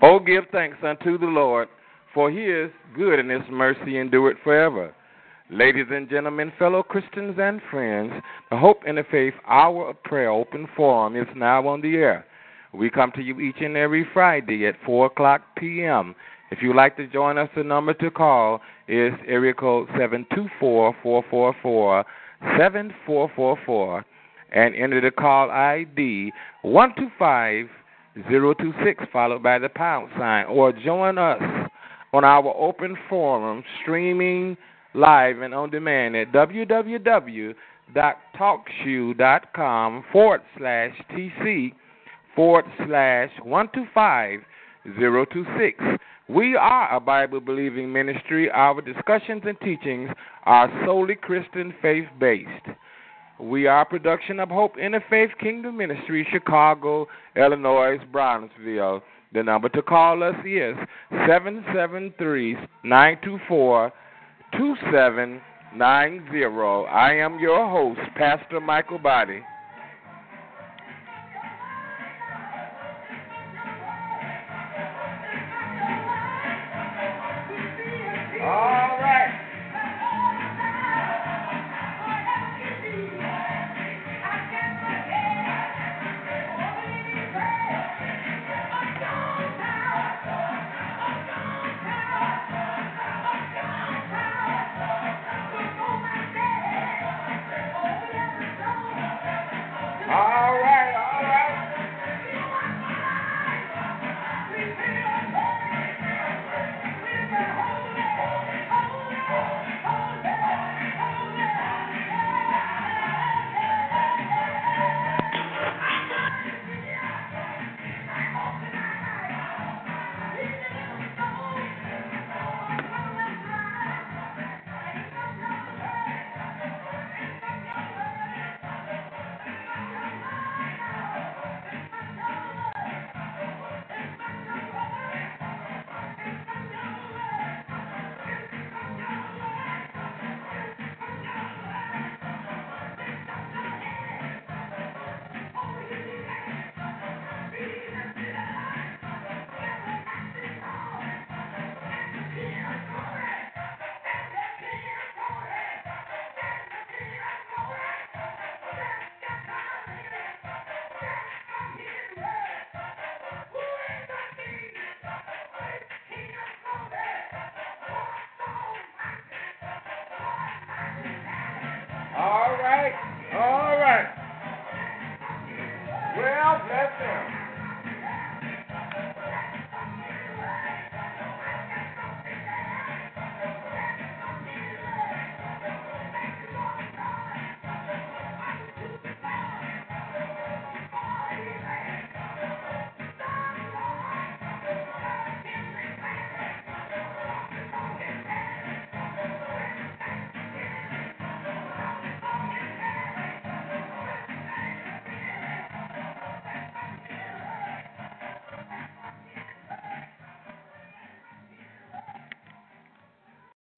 Oh, give thanks unto the Lord, for he is good and his mercy endureth forever. Ladies and gentlemen, fellow Christians and friends, the Hope Interfaith Hour of Prayer Open Forum is now on the air. We come to you each and every Friday at 4 o'clock p.m. If you'd like to join us, the number to call is area code 724-444-7444 and enter the call ID 125 026 followed by the pound sign or join us on our open forum streaming live and on demand at www.talkshoe.com forward slash tc forward slash 125 026. We are a Bible believing ministry. Our discussions and teachings are solely Christian faith based. We are production of Hope Interfaith Kingdom Ministry, Chicago, Illinois, Bronzeville. The number to call us is 773 924 2790. I am your host, Pastor Mikal Boddie.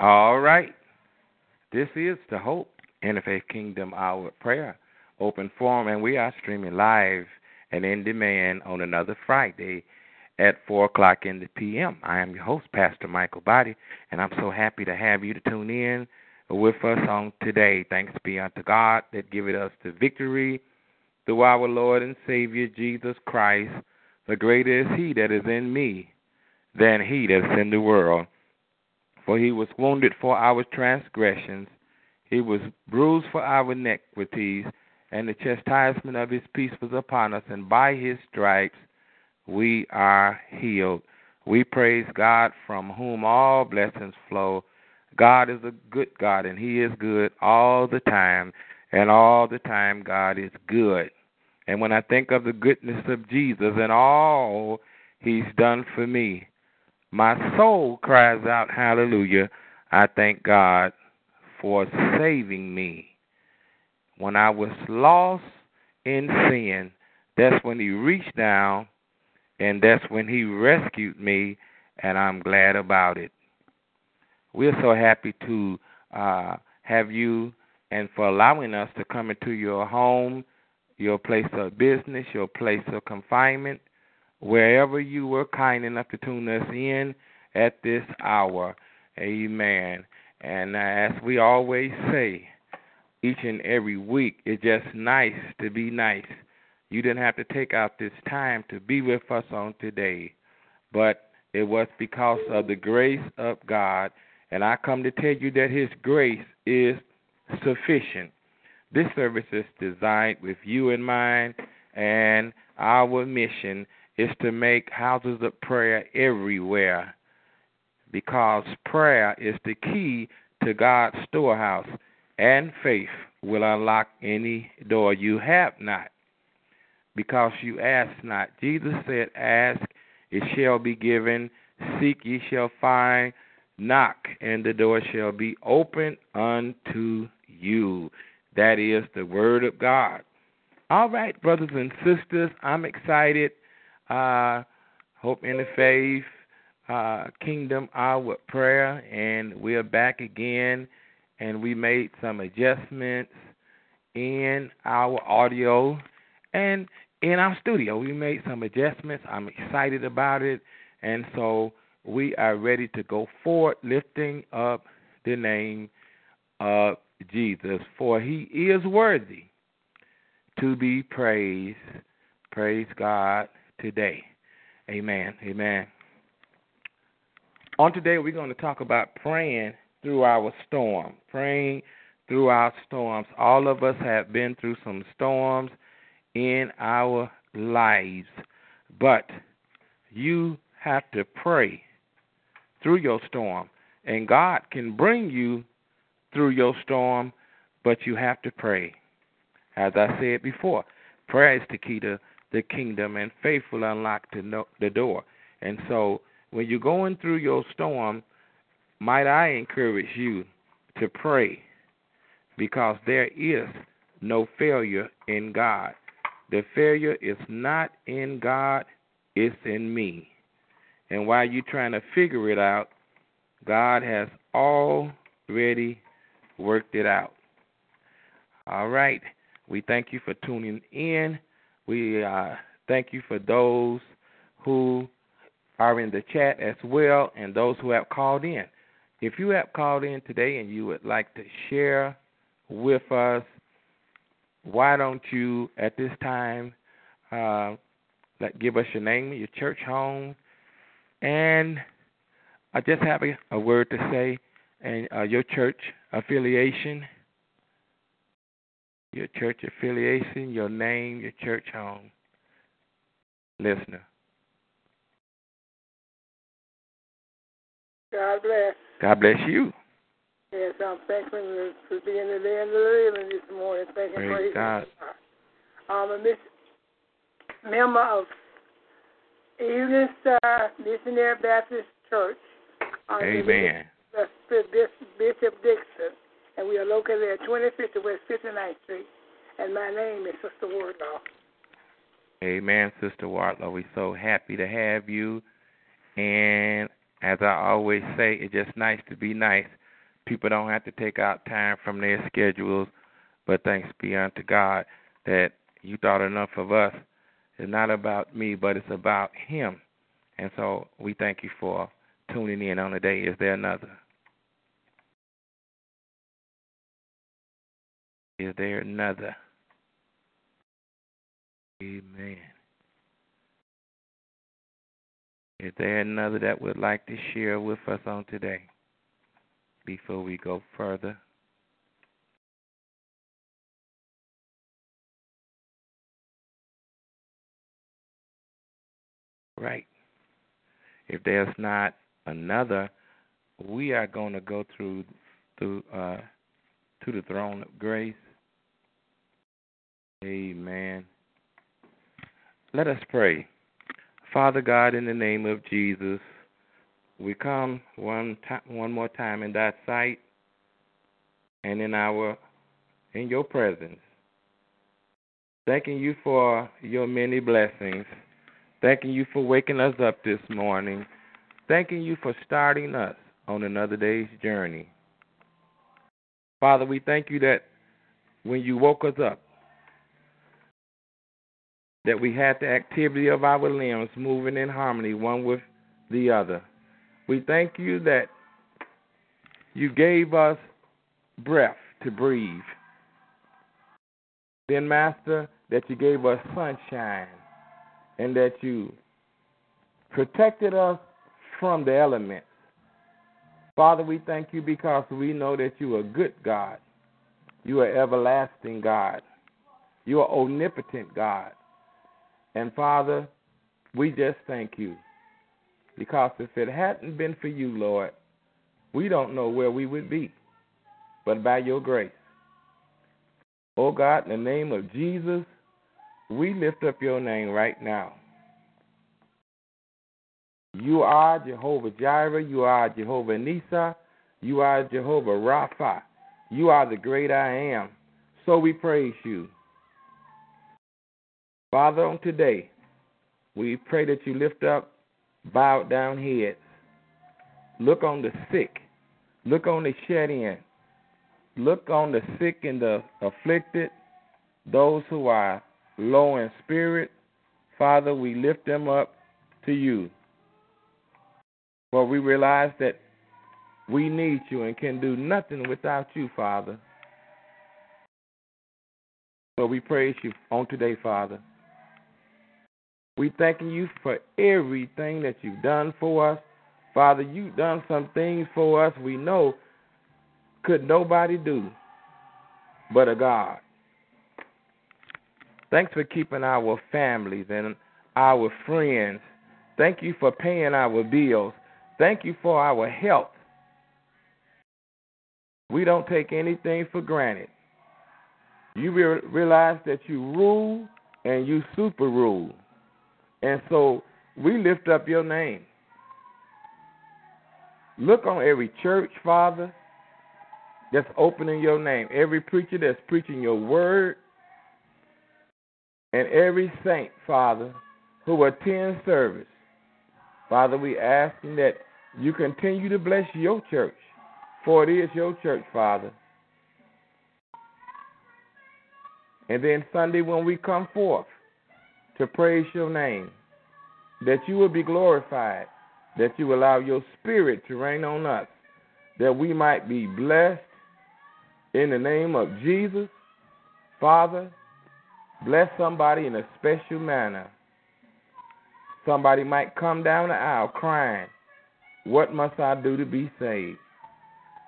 All right. This is the Hope Interfaith Kingdom Hour Prayer Open Forum, and we are streaming live and in demand on another Friday at 4 o'clock in the p.m. I am your host, Pastor Mikal Boddie, and I'm so happy to have you to tune in with us on today. Thanks be unto God that giveth us the victory through our Lord and Savior Jesus Christ. The greater is He that is in me than he that's in the world. For he was wounded for our transgressions, he was bruised for our iniquities, and the chastisement of his peace was upon us, and by his stripes we are healed. We praise God from whom all blessings flow. God is a good God, and He is good all the time, and all the time God is good. And when I think of the goodness of Jesus and all He's done for me, my soul cries out, Hallelujah. I thank God for saving me. When I was lost in sin, that's when He reached down and that's when He rescued me, and I'm glad about it. We're so happy to uh, have you and for allowing us to come into your home, your place of business, your place of confinement, wherever you were kind enough to tune us in at this hour. Amen. And as we always say, each and every week, it's just nice to be nice. You didn't have to take out this time to be with us on today, but it was because of the grace of God. And I come to tell you that His grace is sufficient. This service is designed with you in mind, and our mission is to make houses of prayer everywhere because prayer is the key to God's storehouse, and faith will unlock any door you have not because you ask not. Jesus said, Ask, it shall be given, seek, ye shall find, knock, and the door shall be opened unto you. That is the word of God. All right, brothers and sisters, I'm excited. Uh, Hope in the Faith uh, Kingdom Hour Prayer, and we're back again. And we made some adjustments in our audio and in our studio. We made some adjustments. I'm excited about it. And so we are ready to go forward, lifting up the name of Jesus, for he is worthy to be praised. Praise God today. Amen. Amen. On today, we're going to talk about praying through our storm. Praying through our storms. All of us have been through some storms in our lives, but you have to pray through your storm. And God can bring you through your storm, but you have to pray. As I said before, prayer is the key to the kingdom, and faith will unlock the door. And so, when you're going through your storm, might I encourage you to pray because there is no failure in God. The failure is not in God, it's in me. And while you're trying to figure it out, God has already worked it out. All right. We thank you for tuning in. We uh, thank you for those who are in the chat as well and those who have called in. If you have called in today and you would like to share with us, why don't you at this time uh, give us your name, your church home, and I just have a, a word to say, and uh, your church affiliation, your church affiliation, your name, your church home. Listener. God bless. God bless you. Yes, I'm thankful for being in the land of the living this morning. Thanking praise, praise God. I'm a miss, member of Evening Star uh, Missionary Baptist Church. Amen. Uh, Bishop Dixon, and we are located at 2050 West 59th Street. And my name is Sister Wardlaw. Amen, Sister Wardlaw. We're so happy to have you. And as I always say, it's just nice to be nice. People don't have to take out time from their schedules, but thanks be unto God that you thought enough of us. It's not about me, but it's about Him. And so we thank you for tuning in on the day. Is there another? Is there another? Amen. Is there another that would like to share with us on today before we go further? Right. If there's not another, we are going to go through through uh, to the throne of grace. Amen. Let us pray. Father God, in the name of Jesus, we come one time, one more time in Thy sight and in our in Your presence, thanking You for Your many blessings, thanking You for waking us up this morning, thanking You for starting us on another day's journey. Father, we thank You that when You woke us up, that we had the activity of our limbs moving in harmony one with the other. We thank you that you gave us breath to breathe. Then, Master, that you gave us sunshine and that you protected us from the elements. Father, we thank you because we know that you are good God. You are everlasting God. You are omnipotent God. And Father, we just thank you. Because if it hadn't been for you, Lord, we don't know where we would be. But by your grace. Oh God, in the name of Jesus, we lift up your name right now. You are Jehovah Jireh. You are Jehovah Nissi. You are Jehovah Rapha. You are the great I am. So we praise you. Father, on today, we pray that you lift up bowed down heads. Look on the sick. Look on the shed in. Look on the sick and the afflicted, those who are low in spirit. Father, we lift them up to you. For we realize that we need you and can do nothing without you, Father. So we praise you on today, Father. We thanking you for everything that you've done for us. Father, you've done some things for us we know could nobody do but a God. Thanks for keeping our families and our friends. Thank you for paying our bills. Thank you for our health. We don't take anything for granted. You realize that you rule and you super rule. And so we lift up your name. Look on every church, Father, that's opening your name, every preacher that's preaching your word, and every saint, Father, who attends service. Father, we asking that you continue to bless your church, for it is your church, Father. And then Sunday, when we come forth to praise your name, that you will be glorified, that you allow your spirit to reign on us, that we might be blessed in the name of Jesus. Father, bless somebody in a special manner. Somebody might come down the aisle crying, What must I do to be saved?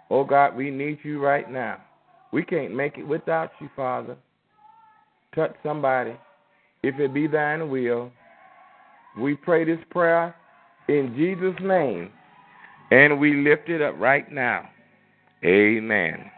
Oh God, we need you right now. We can't make it without you, Father. Touch somebody, if it be thine will. We pray this prayer in Jesus' name, and we lift it up right now. Amen.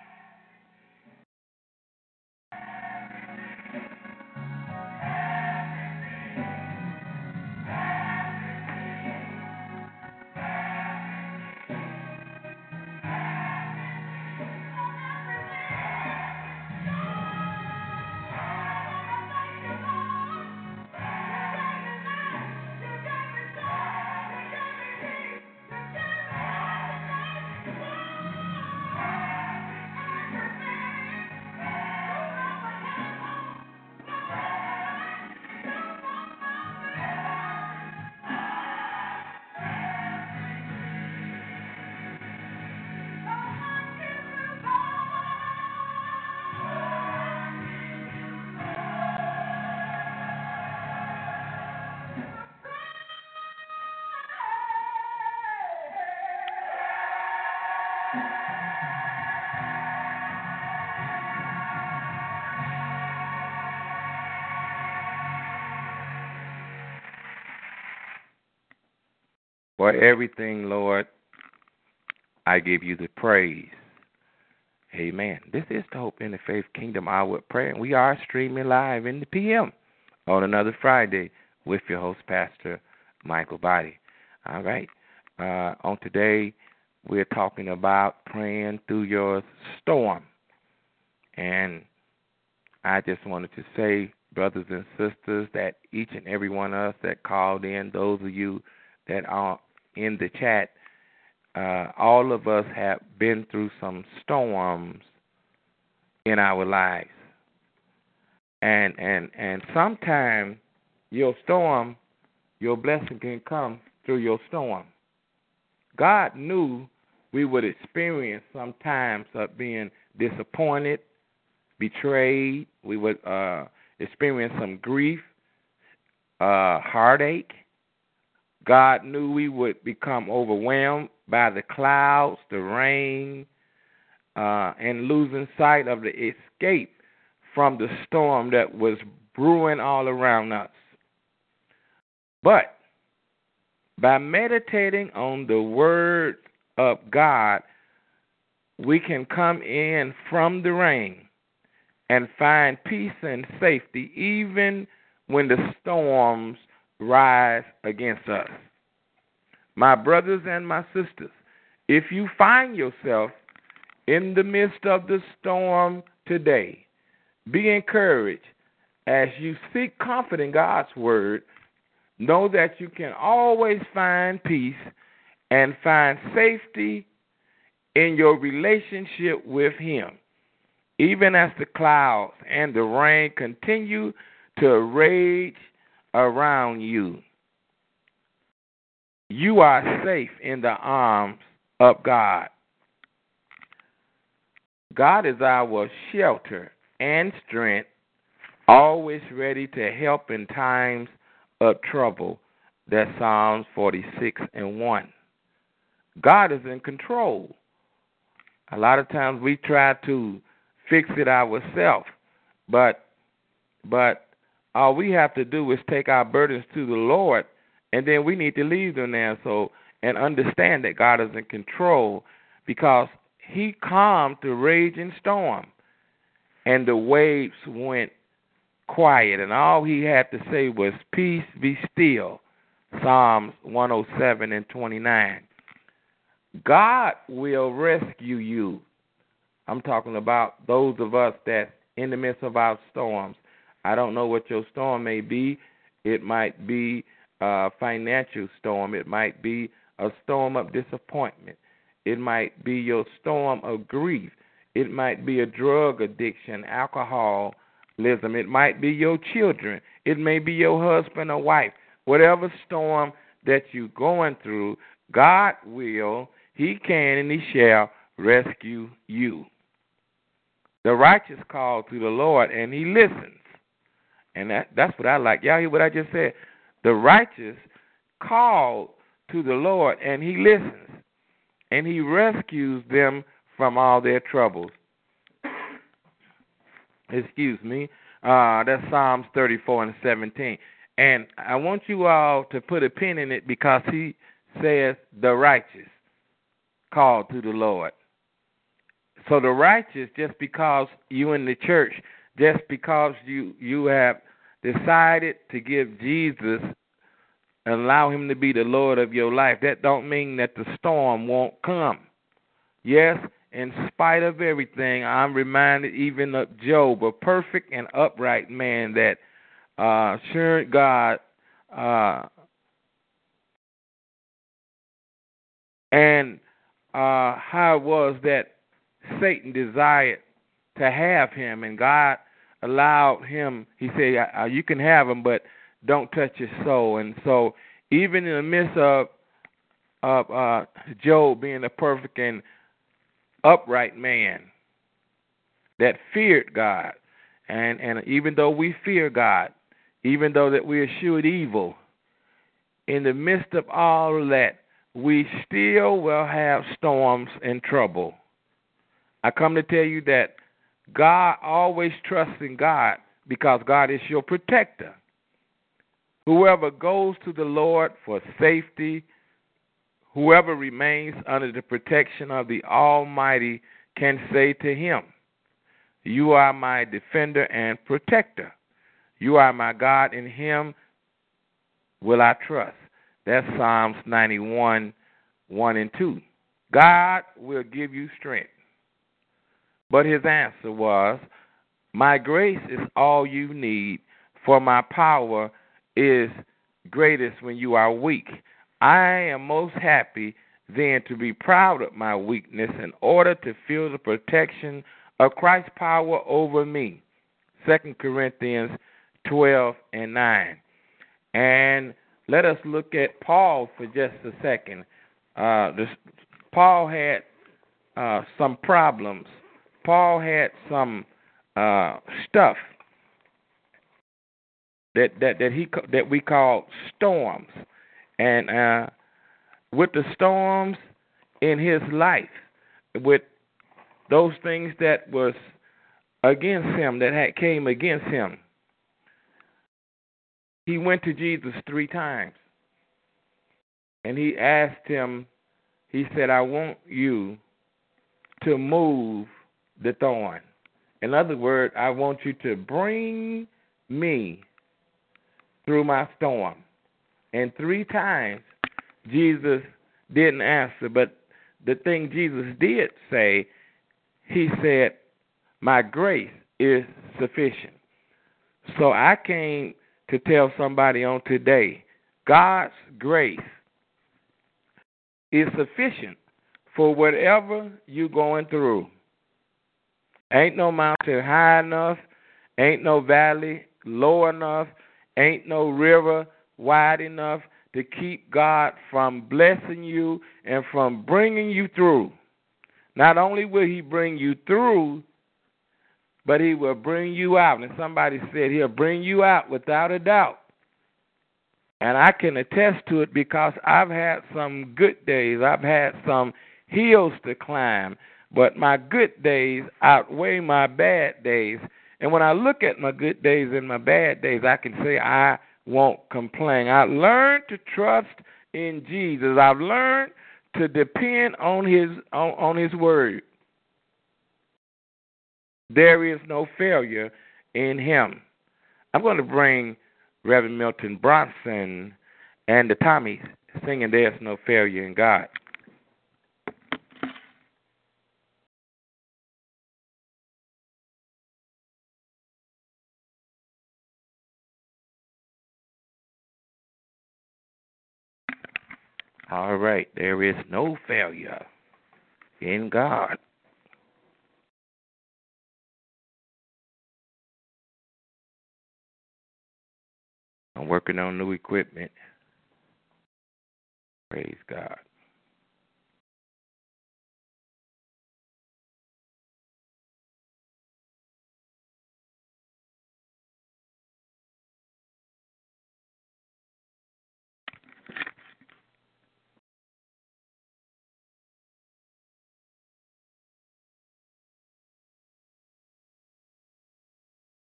For everything, Lord, I give you the praise. Amen. This is the Hope Interfaith Kingdom Hour Prayer, and we are streaming live in the PM on another Friday with your host, Pastor Mikal Boddie. All right. Uh, on today, we're talking about praying through your storm. And I just wanted to say, brothers and sisters, that each and every one of us that called in, those of you that are in the chat, uh, all of us have been through some storms in our lives. And and and sometimes your storm, your blessing can come through your storm. God knew we would experience sometimes of being disappointed, betrayed. We would uh, experience some grief, uh, heartache. God knew we would become overwhelmed by the clouds, the rain, uh, and losing sight of the escape from the storm that was brewing all around us. But by meditating on the Word of God, we can come in from the rain and find peace and safety even when the storms rise against us. My brothers and my sisters, if you find yourself in the midst of the storm today, be encouraged as you seek comfort in God's word. Know that you can always find peace and find safety in your relationship with Him, even as the clouds and the rain continue to rage around you. You are safe in the arms of God. God is our shelter and strength, always ready to help in times of trouble. That's Psalms 46 and 1. God is in control. A lot of times we try to fix it ourselves, but but all we have to do is take our burdens to the Lord, and then we need to leave them there. So and understand that God is in control, because He calmed the raging storm, and the waves went quiet, and all He had to say was, "Peace, be still." Psalms 107 and 29. God will rescue you. I'm talking about those of us that in the midst of our storms. I don't know what your storm may be. It might be a financial storm. It might be a storm of disappointment. It might be your storm of grief. It might be a drug addiction, alcoholism. It might be your children. It may be your husband or wife. Whatever storm that you're going through, God will he can and he shall rescue you. The righteous call to the Lord and he listens. And that, that's what I like. Y'all hear what I just said? The righteous call to the Lord and he listens. And he rescues them from all their troubles. Excuse me. Uh, that's Psalms 34 and 17. And I want you all to put a pin in it because he says the righteous called to the Lord. So the righteous, just because you in the church, just because you you have decided to give Jesus and allow him to be the Lord of your life, that don't mean that the storm won't come. Yes, in spite of everything, I'm reminded even of Job, a perfect and upright man that uh assured God uh and uh, how it was that Satan desired to have him, and God allowed him. He said, uh, "You can have him, but don't touch his soul." And so, even in the midst of of uh, Job being a perfect and upright man that feared God, and and even though we fear God, even though that we eschewed evil, in the midst of all that, we still will have storms and trouble. I come to tell you that God always trusts in God because God is your protector. Whoever goes to the Lord for safety, whoever remains under the protection of the Almighty can say to him, You are my defender and protector. You are my God, in him will I trust. That's Psalms 91, 1 and 2. God will give you strength. But his answer was, My grace is all you need, for my power is greatest when you are weak. I am most happy then to be proud of my weakness in order to feel the protection of Christ's power over me. 2 Corinthians 12 and 9. And let us look at Paul for just a second. Uh, this, Paul had uh, some problems. Paul had some uh, stuff that that that he that we call storms, and uh, with the storms in his life, with those things that was against him that had came against him, he went to Jesus three times, and he asked him. He said, "I want you to move the thorn. In other words, I want you to bring me through my storm. And three times Jesus didn't answer, but the thing Jesus did say, he said, My grace is sufficient. So I came to tell somebody on today God's grace is sufficient for whatever you're going through. Ain't no mountain high enough, ain't no valley low enough, ain't no river wide enough to keep God from blessing you and from bringing you through. Not only will He bring you through, but He will bring you out. And somebody said He'll bring you out without a doubt. And I can attest to it because I've had some good days, I've had some hills to climb, but my good days outweigh my bad days. And when I look at my good days and my bad days, I can say I won't complain. I learned to trust in Jesus. I've learned to depend on his on, on his word. There is no failure in him. I'm going to bring Reverend Milton Brunson and the Tommies singing There's No Failure in God. All right, there is no failure in God. I'm working on new equipment. Praise God.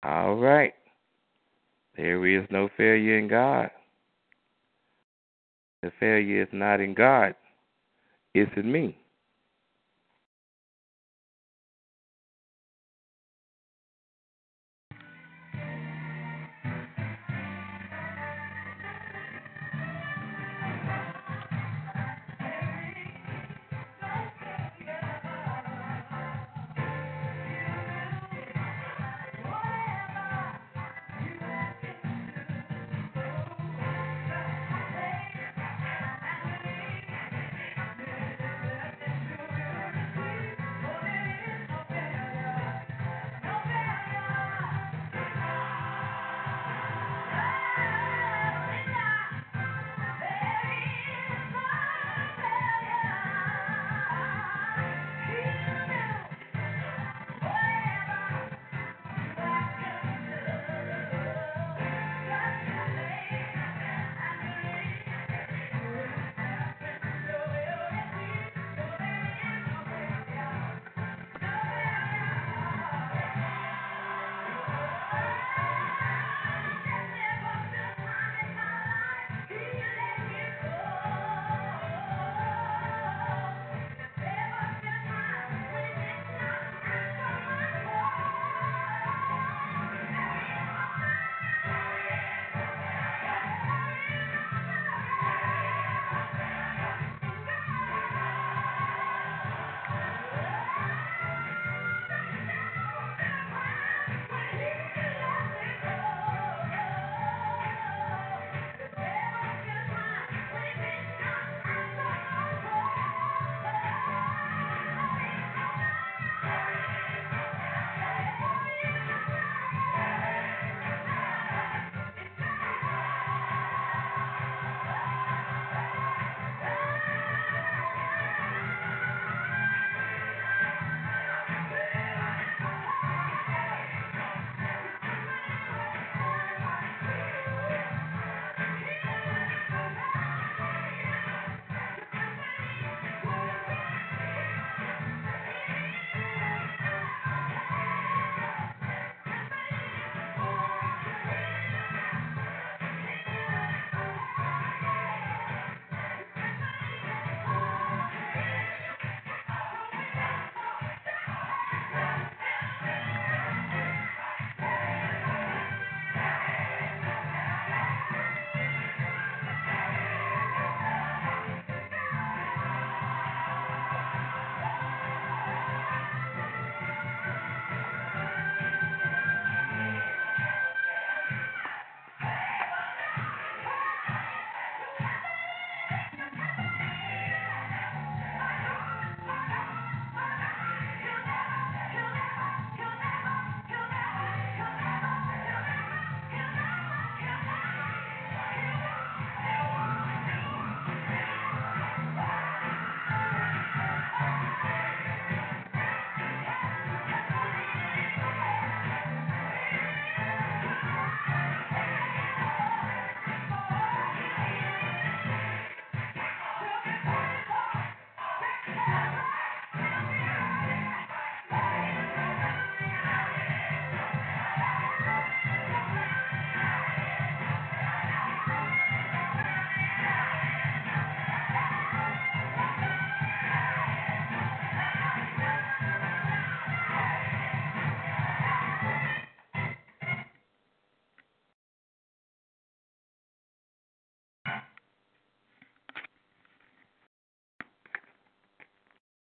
All right. There is no failure in God. The failure is not in God, it's in me.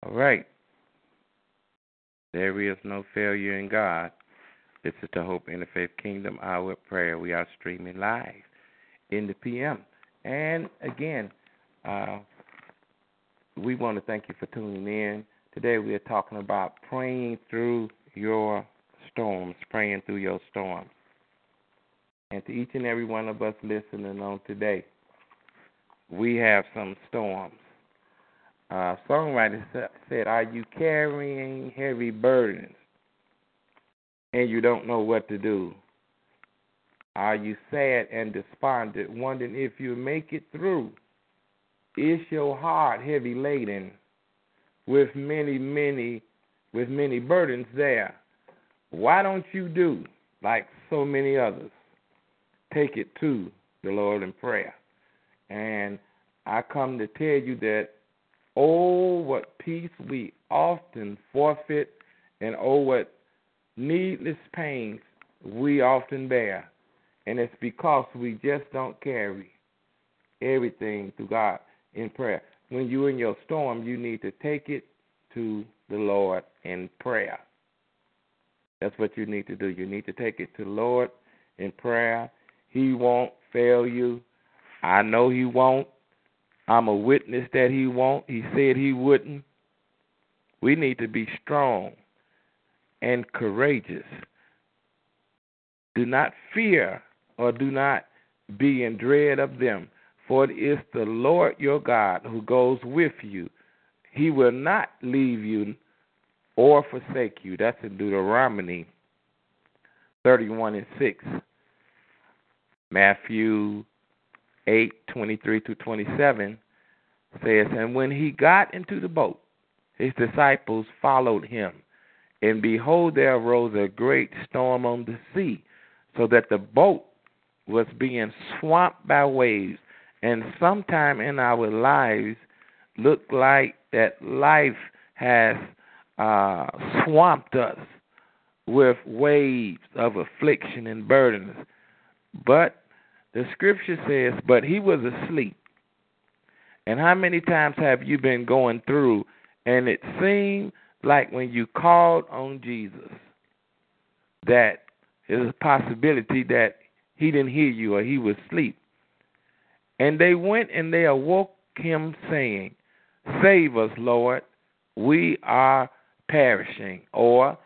All right. There is no failure in God. This is the Hope Interfaith Kingdom Hour Prayer. We are streaming live in the PM. And again, uh, we want to thank you for tuning in. Today we are talking about praying through your storms, praying through your storms. And to each and every one of us listening on today, we have some storms. Uh, songwriter said, Are you carrying heavy burdens and you don't know what to do? Are you sad and despondent, wondering if you make it through? Is your heart heavy laden with many, many, with many burdens there? Why don't you do like so many others? Take it to the Lord in prayer. And I come to tell you that, oh, what peace we often forfeit, and oh, what needless pains we often bear. And it's because we just don't carry everything to God in prayer. When you're in your storm, you need to take it to the Lord in prayer. That's what you need to do. You need to take it to the Lord in prayer. He won't fail you. I know He won't. I'm a witness that He won't. He said He wouldn't. We need to be strong and courageous. Do not fear or do not be in dread of them, for it is the Lord your God who goes with you. He will not leave you or forsake you. That's in Deuteronomy 31 and 6. Matthew 8 23 to 27 says, And when he got into the boat, his disciples followed him. And behold, there arose a great storm on the sea, so that the boat was being swamped by waves. And sometime in our lives, look like that life has uh, swamped us with waves of affliction and burdens. But the scripture says, but he was asleep. And how many times have you been going through and it seemed like when you called on Jesus that there's a possibility that he didn't hear you or he was asleep. And they went and they awoke him saying, Save us, Lord, we are perishing. Or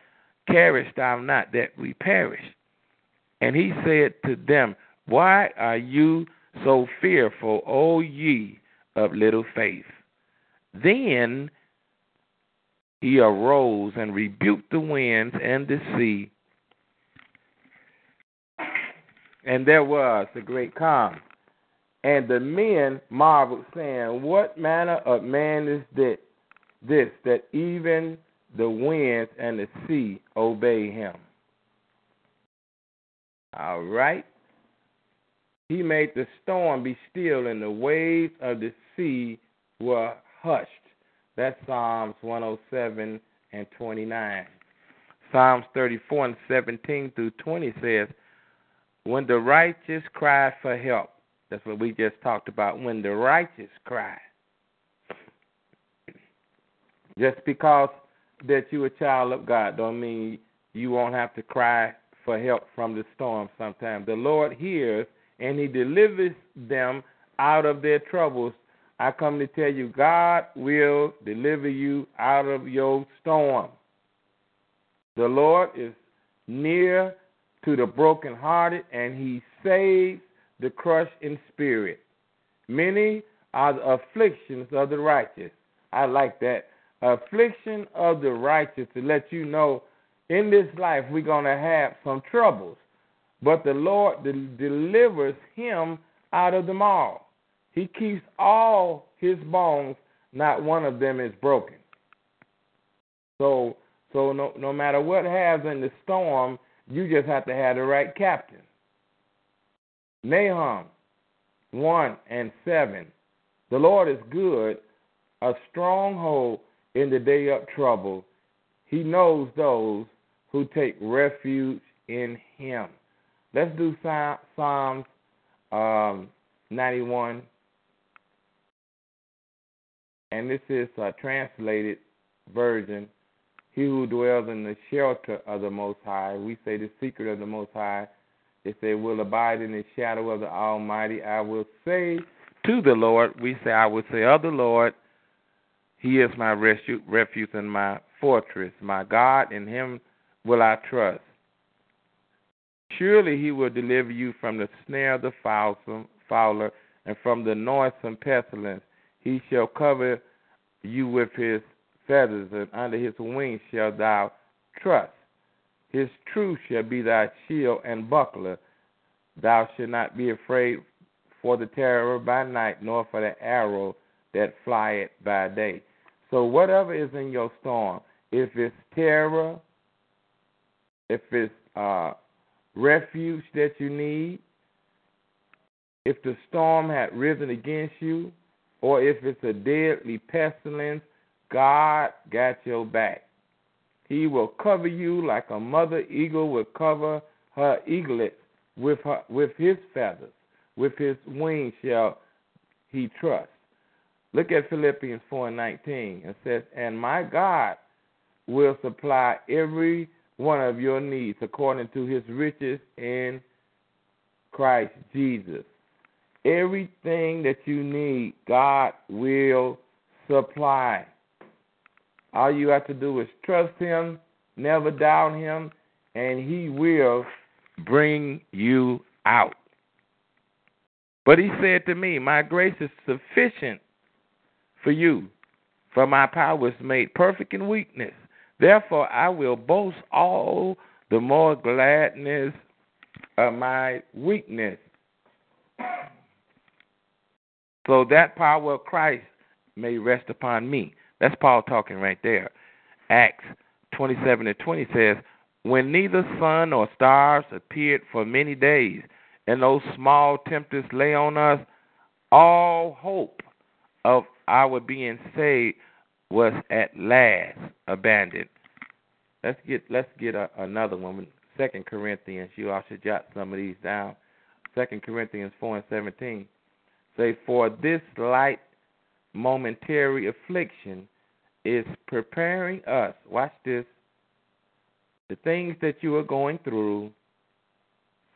carest thou not that we perish? And he said to them, Why are you so fearful, O ye of little faith? Then he arose and rebuked the winds and the sea, and there was a great calm. And the men marveled, saying, What manner of man is this, this that even the winds and the sea obey him? All right. He made the storm be still, and the waves of the sea were hushed. That's Psalms 107 and 29. Psalms 34 and 17 through 20 says, when the righteous cry for help, that's what we just talked about. When the righteous cry, just because that you're a child of God don't mean you won't have to cry for help from the storm sometimes. The Lord hears and He delivers them out of their troubles. I come to tell you, God will deliver you out of your storm. The Lord is near to the brokenhearted, and he saves the crushed in spirit. Many are the afflictions of the righteous. I like that. Affliction of the righteous to let you know in this life we're going to have some troubles, but the Lord delivers him out of them all. He keeps all his bones, not one of them is broken. So, so no, no matter what happens in the storm, you just have to have the right captain. Nahum 1 and 7. The Lord is good, a stronghold in the day of trouble. He knows those who take refuge in him. Let's do Psalms um, 91. And this is uh, translated Version, he who dwells in the shelter of the Most High, we say the secret of the Most High, it say, will abide in the shadow of the Almighty. I will say to the Lord, we say, I will say of the Lord, He is my refuge and my fortress, my God, in Him will I trust. Surely He will deliver you from the snare of the fowler and from the noisome pestilence. He shall cover you with His feathers, and under His wings shalt thou trust. His truth shall be thy shield and buckler. Thou shalt not be afraid for the terror by night, nor for the arrow that flieth by day. So, whatever is in your storm, if it's terror, if it's uh, refuge that you need, if the storm had risen against you, or if it's a deadly pestilence, God got your back. He will cover you like a mother eagle will cover her eaglets with her with his feathers, with his wings shall he trust. Look at Philippians four and nineteen. It says, And my God will supply every one of your needs according to his riches in Christ Jesus. Everything that you need, God will supply. All you have to do is trust Him, never doubt Him, and He will bring you out. But He said to me, My grace is sufficient for you, for my power is made perfect in weakness. Therefore, I will boast all the more gladness of my weakness. So that power of Christ may rest upon me. That's Paul talking right there. Acts 27 and 20 says, When neither sun nor stars appeared for many days, and those small tempests lay on us, all hope of our being saved was at last abandoned. Let's get let's get a, another one. Second Corinthians. You all should jot some of these down. Second Corinthians four and seventeen. Say, for this light momentary affliction is preparing us. Watch this. The things that you are going through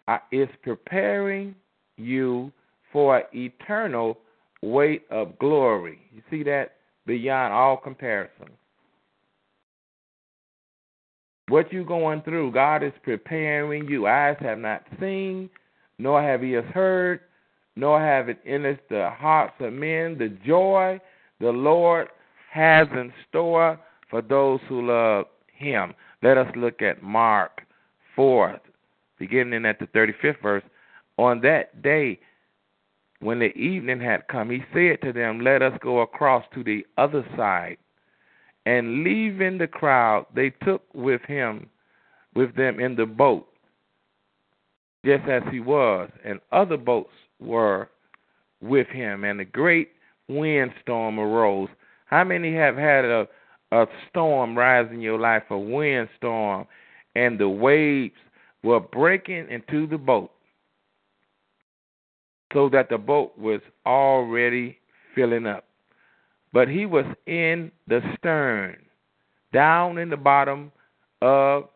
uh, is preparing you for eternal weight of glory. You see that? Beyond all comparison. What you're going through, God is preparing you. Eyes have not seen, nor have ears heard, nor have it entered the hearts of men the joy the Lord has in store for those who love him. Let us look at Mark 4, beginning at the 35th verse. On that day, when the evening had come, he said to them, Let us go across to the other side. And leaving the crowd, they took with him, with them in the boat, just as he was, and other boats were with him, and a great windstorm arose. How many have had a a storm rise in your life, a windstorm, and the waves were breaking into the boat, so that the boat was already filling up. But he was in the stern, down in the bottom of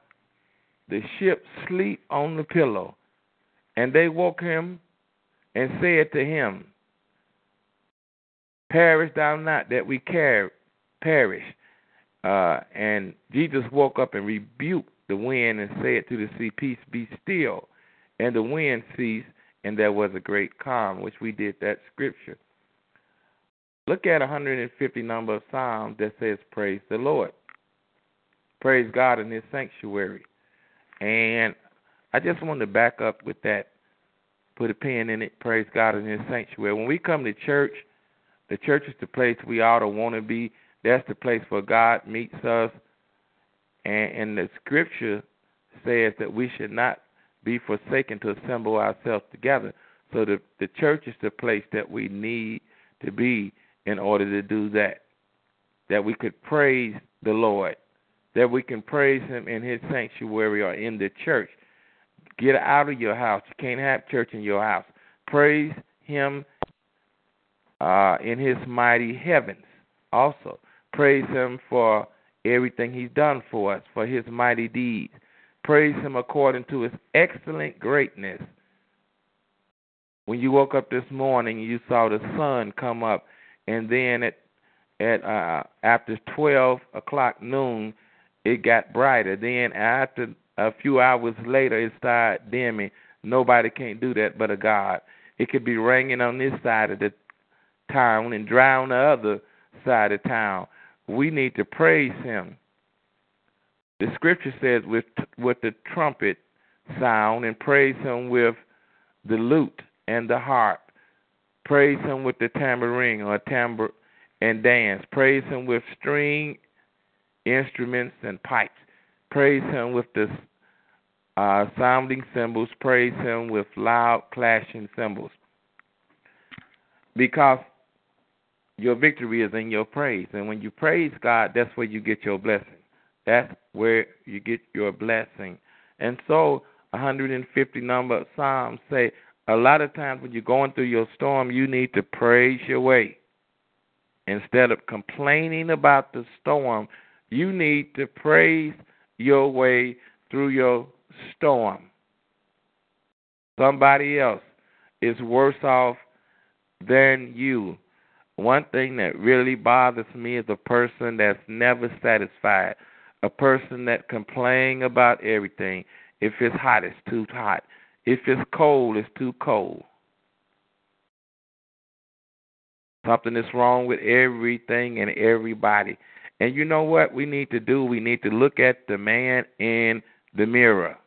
the ship, sleep on the pillow. And they woke him and said to him, Perish thou not that we care, perish. Uh, and Jesus woke up and rebuked the wind and said to the sea, Peace be still. And the wind ceased, and there was a great calm, which we did that scripture. Look at 150 number of Psalms that says, Praise the Lord. Praise God in His sanctuary. And I just wanted to back up with that put a pin in it. Praise God in His sanctuary. When we come to church, the church is the place we ought to want to be. That's the place where God meets us. And, and the scripture says that we should not be forsaken to assemble ourselves together. So the the church is the place that we need to be in order to do that. That we could praise the Lord. That we can praise him in his sanctuary or in the church. Get out of your house. You can't have church in your house. Praise Him uh, in His mighty heavens. Also, praise Him for everything He's done for us, for His mighty deeds. Praise Him according to His excellent greatness. When you woke up this morning, you saw the sun come up, and then at at uh, after 12 o'clock noon, it got brighter. Then after a few hours later, it started dimming. Nobody can't do that but a God. It could be raining on this side of the town and dry on the other side of town. We need to praise Him. The Scripture says with with the trumpet sound and praise Him with the lute and the harp. Praise Him with the tambourine or tambour and dance. Praise Him with string instruments and pipes. Praise Him with the uh, sounding cymbals. Praise Him with loud clashing cymbals. Because your victory is in your praise. And when you praise God, that's where you get your blessing. That's where you get your blessing. And so, 150 number Psalms say a lot of times when you're going through your storm, you need to praise your way. Instead of complaining about the storm, you need to praise your way through your storm. Somebody else is worse off than you. One thing that really bothers me is a person that's never satisfied, a person that complains about everything. If it's hot, it's too hot. If it's cold, it's too cold. Something is wrong with everything and everybody. And you know what we need to do? We need to look at the man in the mirror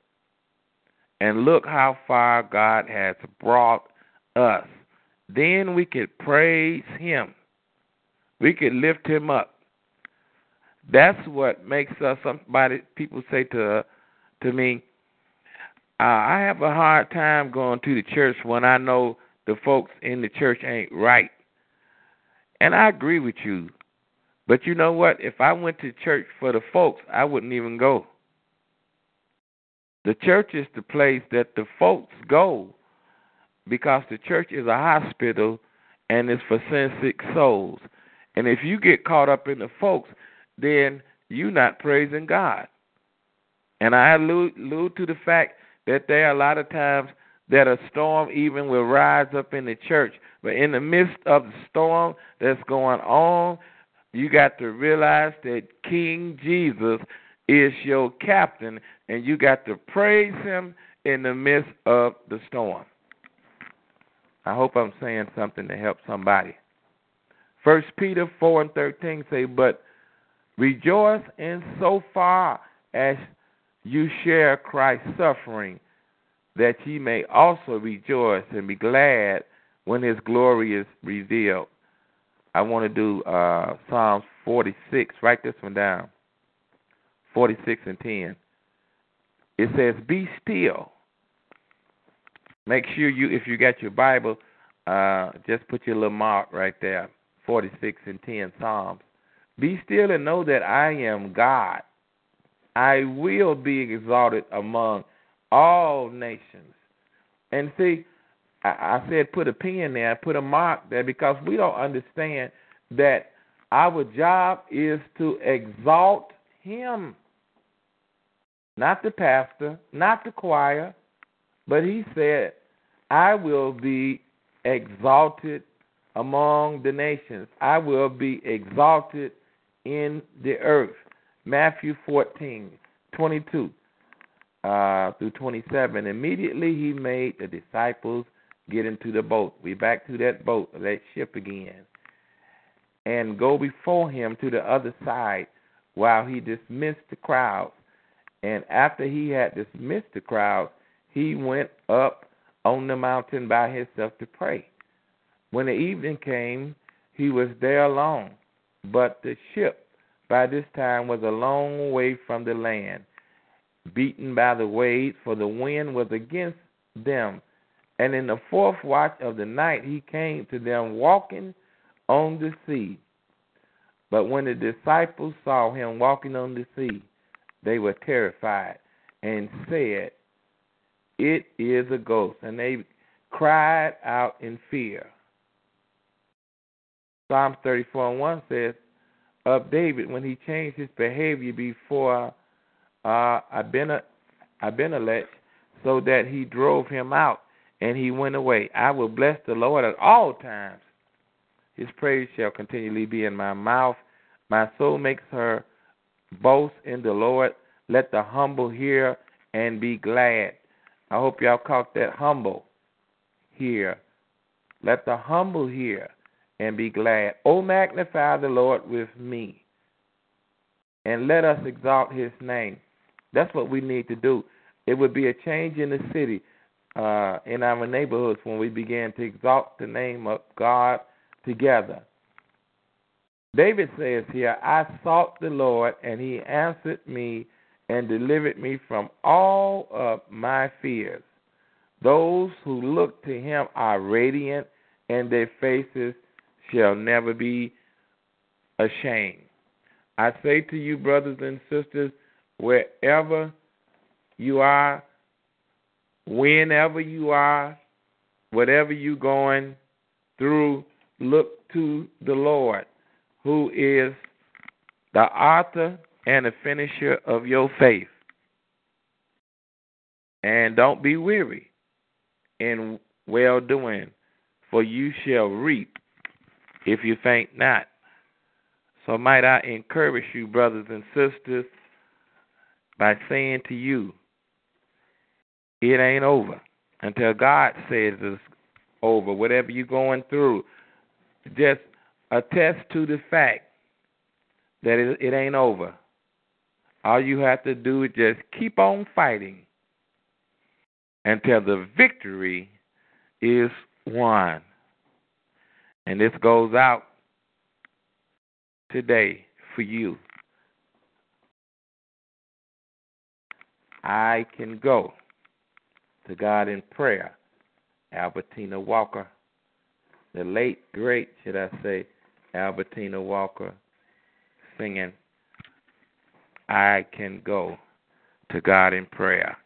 and look how far God has brought us. Then we could praise Him. We could lift Him up. That's what makes us. Somebody people say to to me, uh, I have a hard time going to the church when I know the folks in the church ain't right. And I agree with you. But you know what? If I went to church for the folks, I wouldn't even go. The church is the place that the folks go because the church is a hospital and it's for sin sick souls. And if you get caught up in the folks, then you're not praising God. And I allude, allude to the fact that there are a lot of times that a storm even will rise up in the church. But in the midst of the storm that's going on, you got to realize that King Jesus is your captain, and you got to praise him in the midst of the storm. I hope I'm saying something to help somebody. First Peter four and thirteen say, But rejoice in so far as you share Christ's suffering, that ye may also rejoice and be glad when his glory is revealed. I want to do uh, Psalms 46. Write this one down. 46 and 10. It says, Be still Make sure you, if you got your Bible, uh, just put your little mark right there, 46 and 10 Psalms. Be still and know that I am God. I will be exalted among all nations. And see, I, I said put a pin there, put a mark there, because we don't understand that our job is to exalt Him. Not the pastor, not the choir, but he said, I will be exalted among the nations. I will be exalted in the earth. Matthew 14, 22 uh, through 27. Immediately he made the disciples get into the boat. We back to that boat, that ship again. And go before him to the other side while he dismissed the crowds. And after he had dismissed the crowds, he went up on the mountain by himself to pray. When the evening came, he was there alone. But the ship by this time was a long way from the land, beaten by the waves, for the wind was against them. And in the fourth watch of the night he came to them walking on the sea. But when the disciples saw him walking on the sea, they were terrified and said, it is a ghost. And they cried out in fear. Psalms 34 and 1 says, of David when he changed his behavior before uh, Abimelech, so that he drove him out and he went away. I will bless the Lord at all times. His praise shall continually be in my mouth. My soul makes her boast in the Lord. Let the humble hear and be glad. I hope y'all caught that humble hear. Let the humble hear and be glad. Oh, magnify the Lord with me, and let us exalt his name. That's what we need to do. It would be a change in the city, uh, in our neighborhoods, when we begin to exalt the name of God together. David says here, I sought the Lord, and he answered me and delivered me from all of my fears. Those who look to him are radiant, and their faces shall never be ashamed. I say to you, brothers and sisters, wherever you are, whenever you are, whatever you're going through, look to the Lord, who is the author and the finisher of your faith. And don't be weary in well doing, for you shall reap if you faint not. So, might I encourage you, brothers and sisters, by saying to you, it ain't over until God says it's over. Whatever you're going through, just attest to the fact that it, it ain't over. All you have to do is just keep on fighting until the victory is won. And this goes out today for you. I can go to God in prayer. Albertina Walker, the late, great, should I say, Albertina Walker, singing, I can go to God in prayer.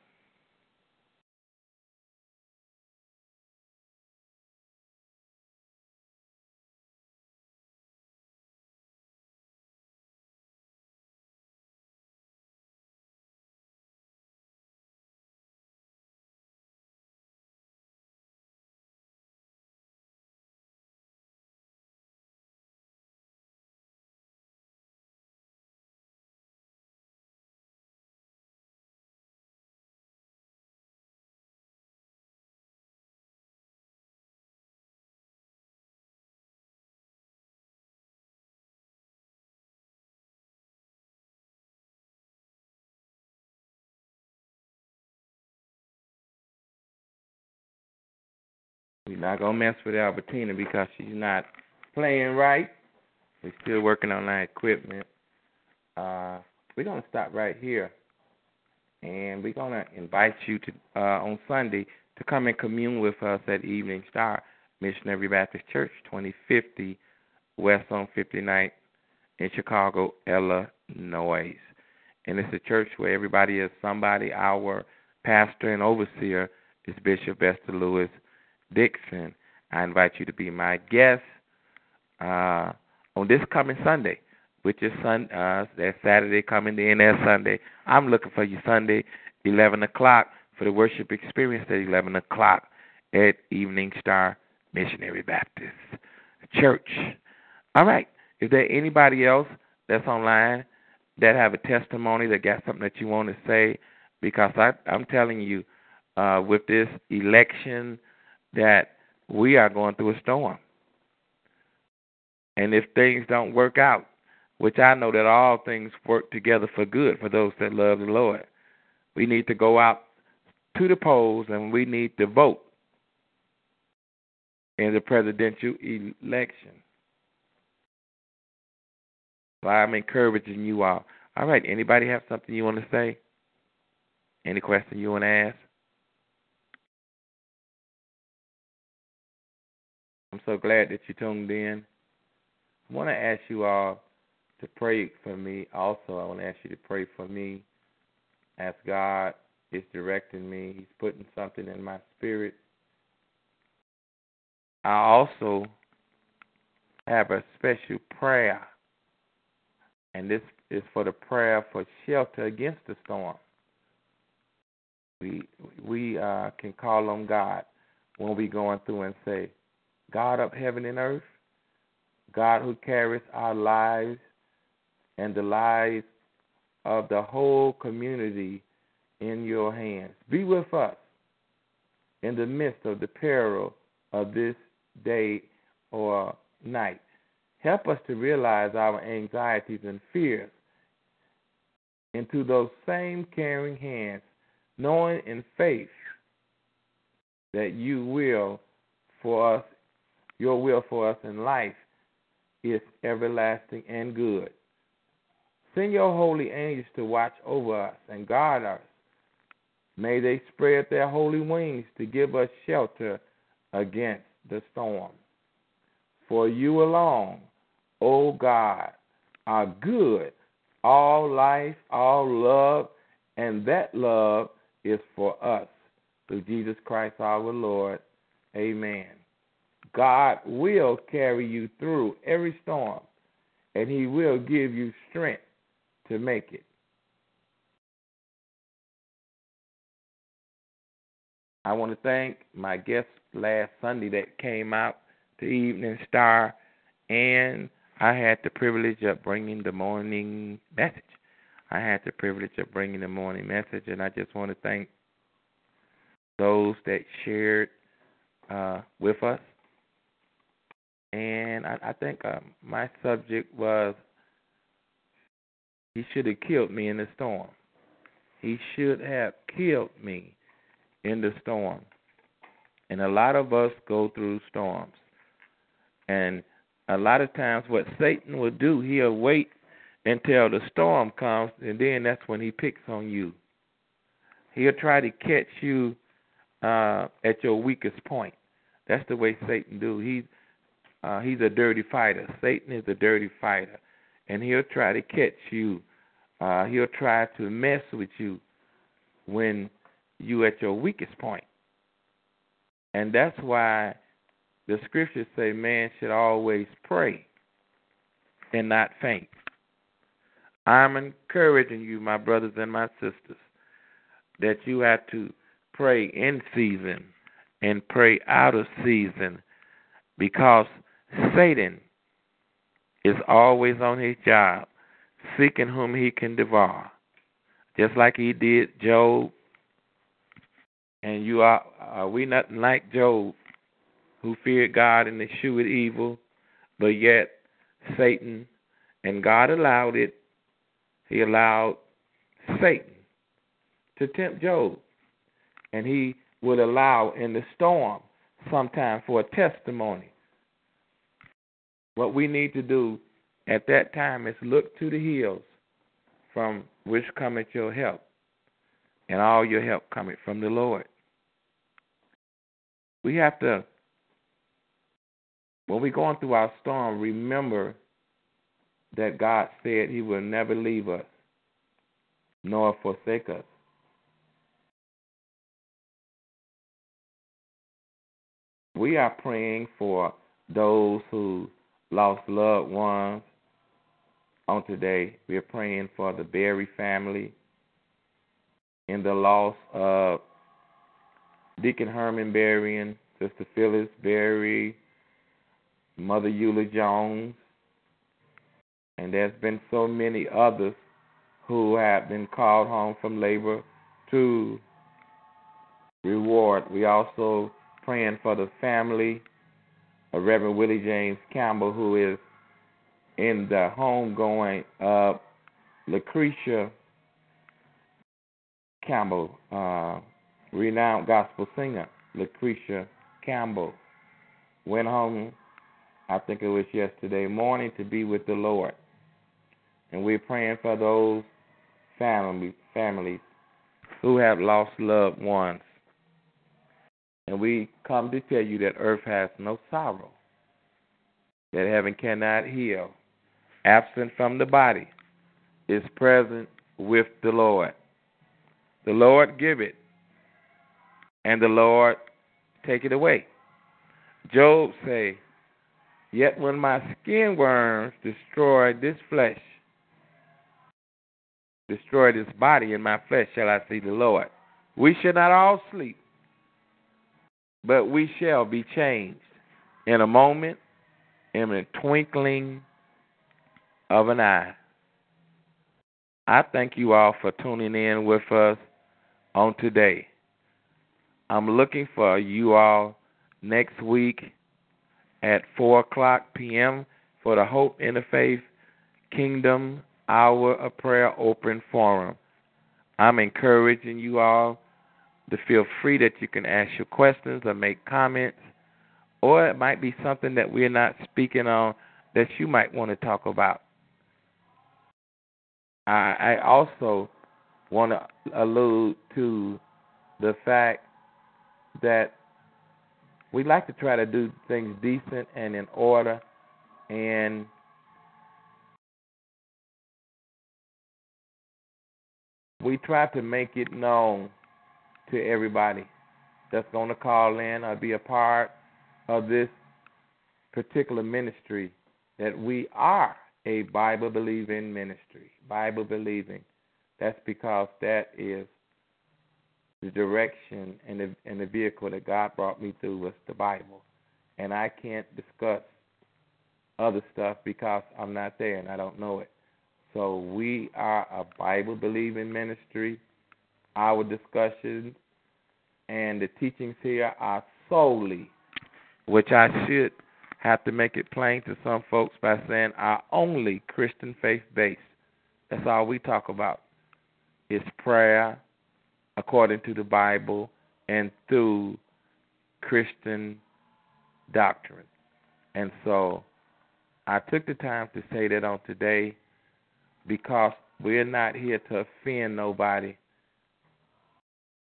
We're not gonna mess with Albertina because she's not playing right. We're still working on that equipment. Uh, we're gonna stop right here, and we're gonna invite you to uh, on Sunday to come and commune with us at Evening Star Missionary Baptist Church, 2050 West on 59th in Chicago, Illinois. And it's a church where everybody is somebody. Our pastor and overseer is Bishop Esther Lewis Dixon. I invite you to be my guest uh, on this coming Sunday, which is sun, uh, that Saturday coming, then that Sunday. I'm looking for you Sunday, 11 o'clock, for the worship experience at 11 o'clock at Evening Star Missionary Baptist Church. All right. Is there anybody else that's online that have a testimony that got something that you want to say? Because I, I'm telling you, uh, with this election that we are going through a storm. And if things don't work out, which I know that all things work together for good for those that love the Lord, we need to go out to the polls and we need to vote in the presidential election. So I'm encouraging you all. All right, anybody have something you want to say? Any question you want to ask? I'm so glad that you tuned in. I want to ask you all to pray for me. Also, I want to ask you to pray for me as God is directing me. He's putting something in my spirit. I also have a special prayer And this is for the prayer for shelter against the storm. We we uh, can call on God when we're going through and say, God of heaven and earth, God who carries our lives and the lives of the whole community in your hands. Be with us in the midst of the peril of this day or night. Help us to realize our anxieties and fears into those same caring hands, knowing in faith that you will for us, your will for us in life is everlasting and good. Send your holy angels to watch over us and guard us. May they spread their holy wings to give us shelter against the storm. For you alone, O God, are good, all life, all love, and that love is for us through Jesus Christ our Lord. Amen. God will carry you through every storm, and He will give you strength to make it. I want to thank my guest last Sunday that came out to Evening Star, and I had the privilege of bringing the morning message. I had the privilege of bringing the morning message, and I just want to thank those that shared uh, with us. And I, I think uh, my subject was he should have killed me in the storm. He should have killed me in the storm. And a lot of us go through storms. And a lot of times, what Satan will do, he'll wait until the storm comes, and then that's when he picks on you. He'll try to catch you uh, at your weakest point. That's the way Satan do. He's uh, he's a dirty fighter. Satan is a dirty fighter, and he'll try to catch you. Uh, he'll try to mess with you when you at your weakest point. And that's why the scriptures say man should always pray and not faint. I'm encouraging you, my brothers and my sisters, that you have to pray in season and pray out of season because Satan is always on his job, seeking whom he can devour. Just like he did Job and you are are we nothing like Job, who feared God and eschewed evil, but yet Satan and God allowed it. He allowed Satan to tempt Job. And he would allow in the storm sometime for a testimony. What we need to do at that time is look to the hills from which cometh your help and all your help cometh from the Lord. We have to, when we're going through our storm, remember that God said He will never leave us nor forsake us. We are praying for those who lost loved ones on today. We are praying for the Berry family in the loss of Deacon Herman Berry and Sister Phyllis Berry, Mother Eula Jones, and there's been so many others who have been called home from labor to reward. We also praying for the family Reverend Willie James Campbell, who is in the homegoing of Lucretia Campbell, uh, renowned gospel singer, Lucretia Campbell, went home, I think it was yesterday morning, to be with the Lord. And we're praying for those family, families who have lost loved ones. And we come to tell you that earth has no sorrow, that heaven cannot heal. Absent from the body is present with the Lord. The Lord give it, and the Lord take it away. Job say, Yet when my skin worms destroy this flesh, destroy this body, in my flesh shall I see the Lord. We shall not all sleep, but we shall be changed in a moment, in a twinkling of an eye. I thank you all for tuning in with us on today. I'm looking for you all next week at 4 o'clock p.m. for the Hope Interfaith Kingdom Hour of Prayer Open Forum. I'm encouraging you all to feel free that you can ask your questions or make comments, or it might be something that we're not speaking on that you might want to talk about. I, also want to allude to the fact that we like to try to do things decent and in order and we try to make it known to everybody that's going to call in or be a part of this particular ministry that we are a Bible believing ministry. Bible believing. That's because that is the direction and the and the vehicle that God brought me through was the Bible. And I can't discuss other stuff because I'm not there and I don't know it. So we are a Bible believing ministry. Our discussions and the teachings here are solely, which I should have to make it plain to some folks by saying are only Christian faith based. That's all we talk about. Is prayer according to the Bible and through Christian doctrine. And so I took the time to say that on today because we're not here to offend nobody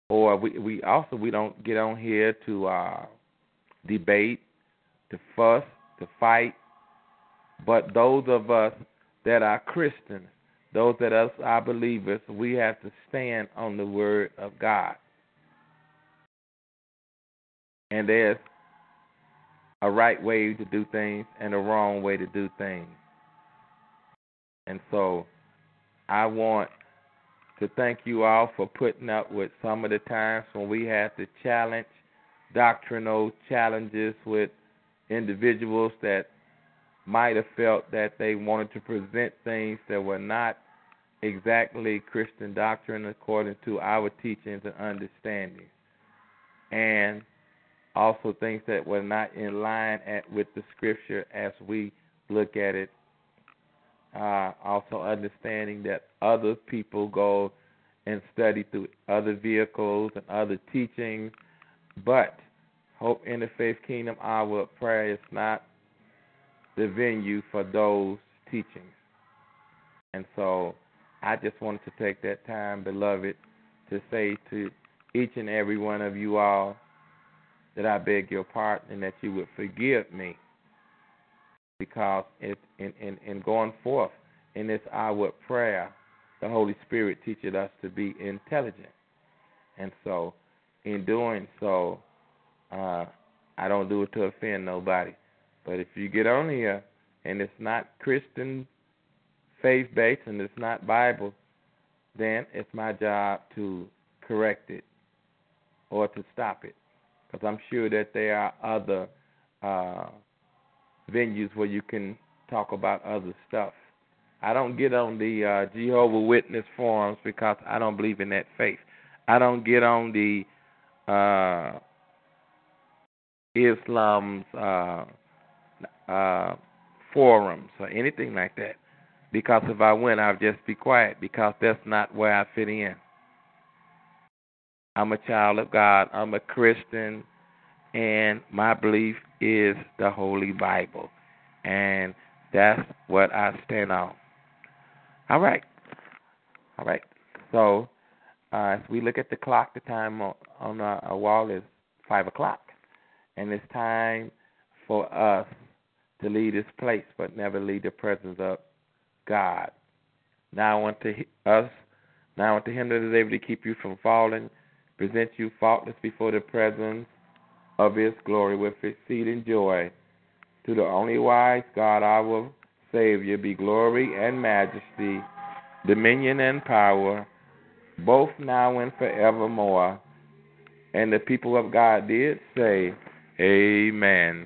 or we we also we don't get on here to uh debate to fuss to fight. But those of us that are christians those that us are believers we have to stand on the word of god. And there's a right way to do things and a wrong way to do things. And so I want to thank you all for putting up with some of the times when we had to challenge doctrinal challenges with individuals that might have felt that they wanted to present things that were not exactly Christian doctrine according to our teachings and understanding. And also things that were not in line at, with the scripture as we look at it uh, also understanding that other people go and study through other vehicles and other teachings, but Hope Interfaith Kingdom Hour of Prayer is not the venue for those teachings. And so I just wanted to take that time, beloved, to say to each and every one of you all that I beg your pardon and that you would forgive me because in, in, in going forth in this hour of prayer, the Holy Spirit teaches us to be intelligent. And so, in doing so, uh, I don't do it to offend nobody. But if you get on here and it's not Christian faith based and it's not Bible, then it's my job to correct it or to stop it. Because I'm sure that there are other uh, venues where you can talk about other stuff. I don't get on the uh, Jehovah Witness forums because I don't believe in that faith. I don't get on the uh, Islam's uh, uh, forums or anything like that because if I went, I'd just be quiet because that's not where I fit in. I'm a child of God. I'm a Christian and my belief is the Holy Bible, and that's what I stand on. All right, all right. So uh, as we look at the clock, the time on, our, our wall is five o'clock, and it's time for us to leave this place, but never leave the presence of God. Now I want to us. Now I want to Him that is able to keep you from falling, present you faultless before the presence of his glory with exceeding joy. To the only wise God, our Savior, be glory and majesty, dominion and power, both now and forevermore. And the people of God did say, Amen.